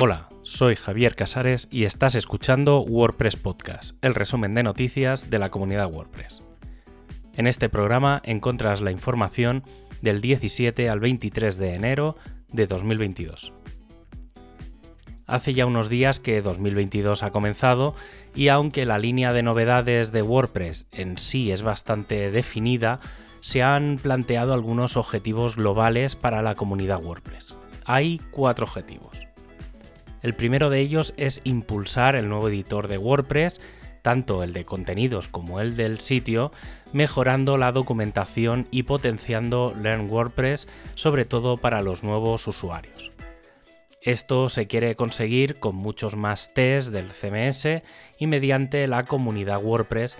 Hola, soy Javier Casares y estás escuchando WordPress Podcast, el resumen de noticias de la comunidad WordPress. En este programa encuentras la información del 17 al 23 de enero de 2022. Hace ya unos días que 2022 ha comenzado y aunque la línea de novedades de WordPress en sí es bastante definida, se han planteado algunos objetivos globales para la comunidad WordPress. Hay cuatro objetivos. El primero de ellos es impulsar el nuevo editor de WordPress, tanto el de contenidos como el del sitio, mejorando la documentación y potenciando Learn WordPress, sobre todo para los nuevos usuarios. Esto se quiere conseguir con muchos más tests del CMS y mediante la comunidad WordPress,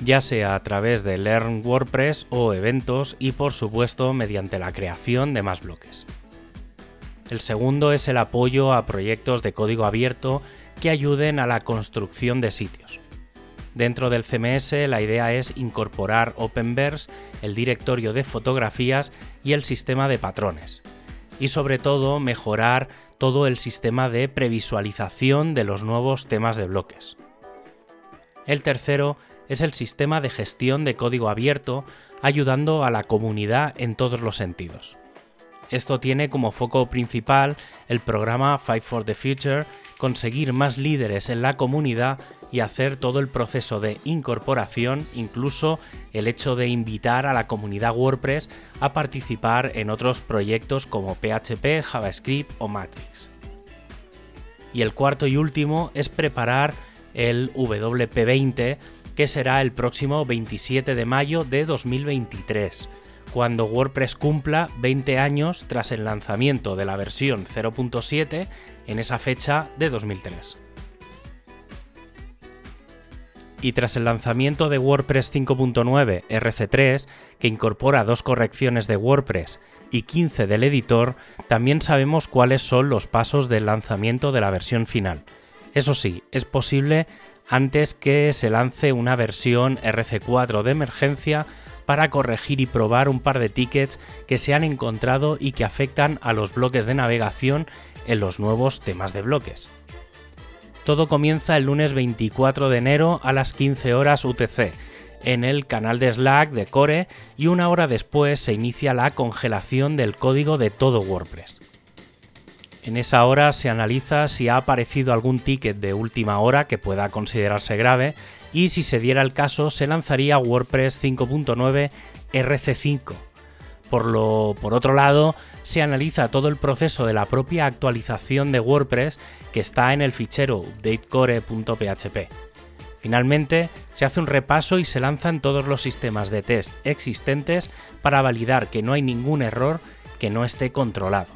ya sea a través de Learn WordPress o eventos y por supuesto mediante la creación de más bloques. El segundo es el apoyo a proyectos de código abierto que ayuden a la construcción de sitios. Dentro del CMS la idea es incorporar Openverse, el directorio de fotografías y el sistema de patrones. Y sobre todo mejorar todo el sistema de previsualización de los nuevos temas de bloques. El tercero es el sistema de gestión de código abierto, ayudando a la comunidad en todos los sentidos. Esto tiene como foco principal el programa Fight for the Future, conseguir más líderes en la comunidad y hacer todo el proceso de incorporación, incluso el hecho de invitar a la comunidad WordPress a participar en otros proyectos como PHP, JavaScript o Matrix. Y el cuarto y último es preparar el WP20, que será el próximo 27 de mayo de 2023 cuando WordPress cumpla 20 años tras el lanzamiento de la versión 0.7 en esa fecha de 2003. Y tras el lanzamiento de WordPress 5.9 RC3, que incorpora dos correcciones de WordPress y 15 del editor, también sabemos cuáles son los pasos del lanzamiento de la versión final. Eso sí, es posible antes que se lance una versión RC4 de emergencia para corregir y probar un par de tickets que se han encontrado y que afectan a los bloques de navegación en los nuevos temas de bloques. Todo comienza el lunes 24 de enero a las 15 horas UTC en el canal de Slack de Core y una hora después se inicia la congelación del código de todo WordPress. En esa hora se analiza si ha aparecido algún ticket de última hora que pueda considerarse grave y si se diera el caso se lanzaría WordPress 5.9 RC5. Por, lo, por otro lado, se analiza todo el proceso de la propia actualización de WordPress que está en el fichero updatecore.php. Finalmente, se hace un repaso y se lanzan todos los sistemas de test existentes para validar que no hay ningún error que no esté controlado.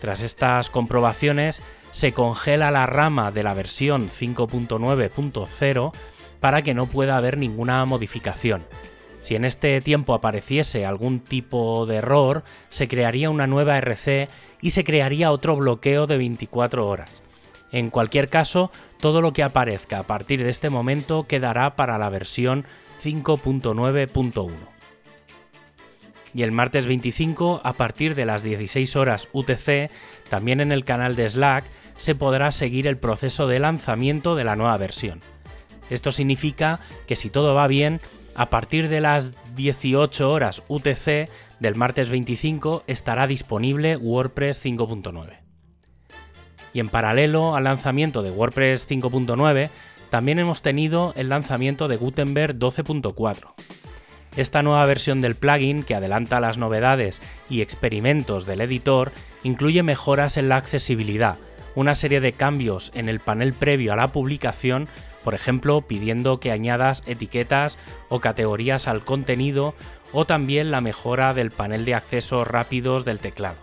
Tras estas comprobaciones, se congela la rama de la versión 5.9.0 para que no pueda haber ninguna modificación. Si en este tiempo apareciese algún tipo de error, se crearía una nueva RC y se crearía otro bloqueo de 24 horas. En cualquier caso, todo lo que aparezca a partir de este momento quedará para la versión 5.9.1 y el martes 25 a partir de las 16 horas UTC, también en el canal de Slack, se podrá seguir el proceso de lanzamiento de la nueva versión. Esto significa que si todo va bien, a partir de las 18 horas UTC del martes 25 estará disponible WordPress 5.9. Y en paralelo al lanzamiento de WordPress 5.9, también hemos tenido el lanzamiento de Gutenberg 12.4. Esta nueva versión del plugin, que adelanta las novedades y experimentos del editor, incluye mejoras en la accesibilidad, una serie de cambios en el panel previo a la publicación, por ejemplo, pidiendo que añadas etiquetas o categorías al contenido, o también la mejora del panel de acceso rápidos del teclado.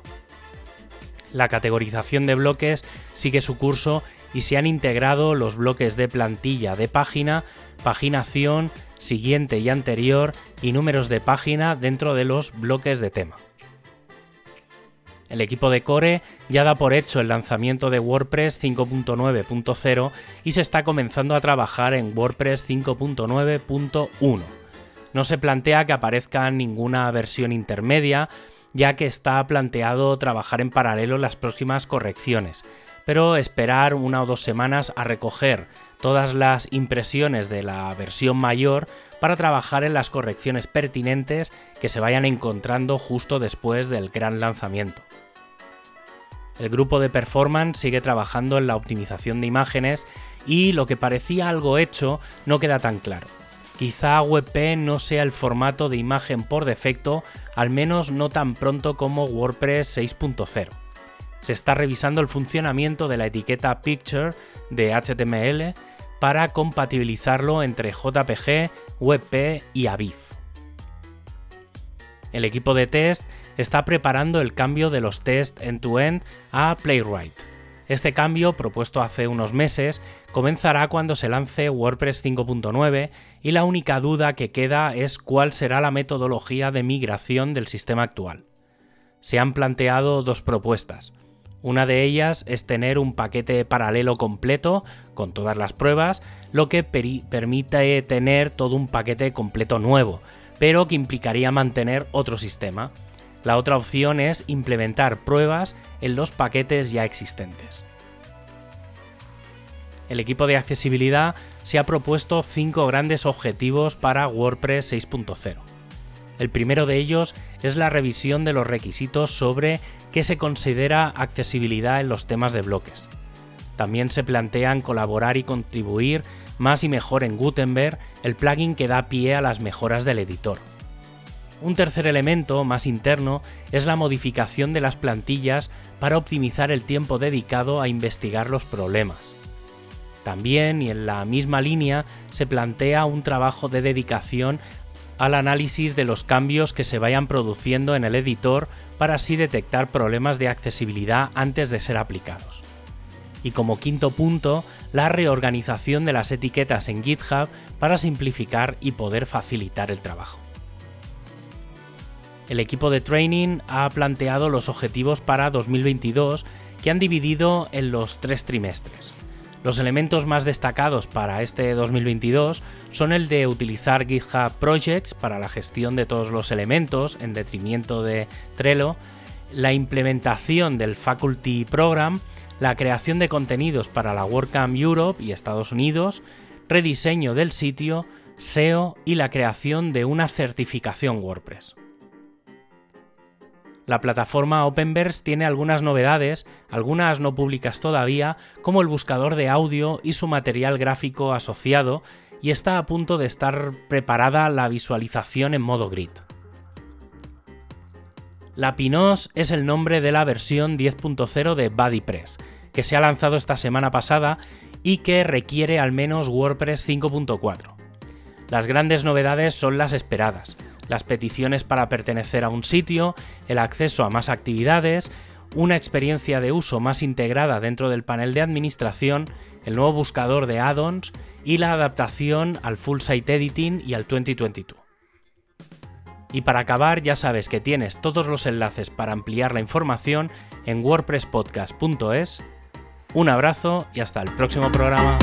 La categorización de bloques sigue su curso y se han integrado los bloques de plantilla de página, paginación, siguiente y anterior y números de página dentro de los bloques de tema. El equipo de Core ya da por hecho el lanzamiento de WordPress 5.9.0 y se está comenzando a trabajar en WordPress 5.9.1. No se plantea que aparezca ninguna versión intermedia, ya que está planteado trabajar en paralelo las próximas correcciones, pero esperar una o dos semanas a recoger todas las impresiones de la versión mayor para trabajar en las correcciones pertinentes que se vayan encontrando justo después del gran lanzamiento. El grupo de performance sigue trabajando en la optimización de imágenes y lo que parecía algo hecho no queda tan claro. Quizá WebP no sea el formato de imagen por defecto, al menos no tan pronto como WordPress 6.0. Se está revisando el funcionamiento de la etiqueta Picture de HTML para compatibilizarlo entre JPG, WebP y Aviv. El equipo de test está preparando el cambio de los test end-to-end a Playwright. Este cambio, propuesto hace unos meses, comenzará cuando se lance WordPress 5.9 y la única duda que queda es cuál será la metodología de migración del sistema actual. Se han planteado dos propuestas. Una de ellas es tener un paquete paralelo completo con todas las pruebas, lo que permite tener todo un paquete completo nuevo, pero que implicaría mantener otro sistema. La otra opción es implementar pruebas en los paquetes ya existentes. El equipo de accesibilidad se ha propuesto cinco grandes objetivos para WordPress 6.0. El primero de ellos es la revisión de los requisitos sobre qué se considera accesibilidad en los temas de bloques. También se plantean colaborar y contribuir más y mejor en Gutenberg, el plugin que da pie a las mejoras del editor. Un tercer elemento, más interno, es la modificación de las plantillas para optimizar el tiempo dedicado a investigar los problemas. También, y en la misma línea, se plantea un trabajo de dedicación al análisis de los cambios que se vayan produciendo en el editor para así detectar problemas de accesibilidad antes de ser aplicados. Y como quinto punto, la reorganización de las etiquetas en GitHub para simplificar y poder facilitar el trabajo el equipo de training ha planteado los objetivos para 2022 que han dividido en los tres trimestres. Los elementos más destacados para este 2022 son el de utilizar GitHub Projects para la gestión de todos los elementos en detrimento de Trello, la implementación del Faculty Program, la creación de contenidos para la WordCamp Europe y Estados Unidos, rediseño del sitio, SEO y la creación de una certificación WordPress. La plataforma Openverse tiene algunas novedades, algunas no públicas todavía, como el buscador de audio y su material gráfico asociado, y está a punto de estar preparada la visualización en modo grid. La Pinos es el nombre de la versión 10.0 de BuddyPress, que se ha lanzado esta semana pasada y que requiere al menos WordPress 5.4. Las grandes novedades son las esperadas, las peticiones para pertenecer a un sitio, el acceso a más actividades, una experiencia de uso más integrada dentro del panel de administración, el nuevo buscador de add-ons y la adaptación al Full Site Editing y al 2022. Y para acabar, ya sabes que tienes todos los enlaces para ampliar la información en wordpresspodcast.es. Un abrazo y hasta el próximo programa.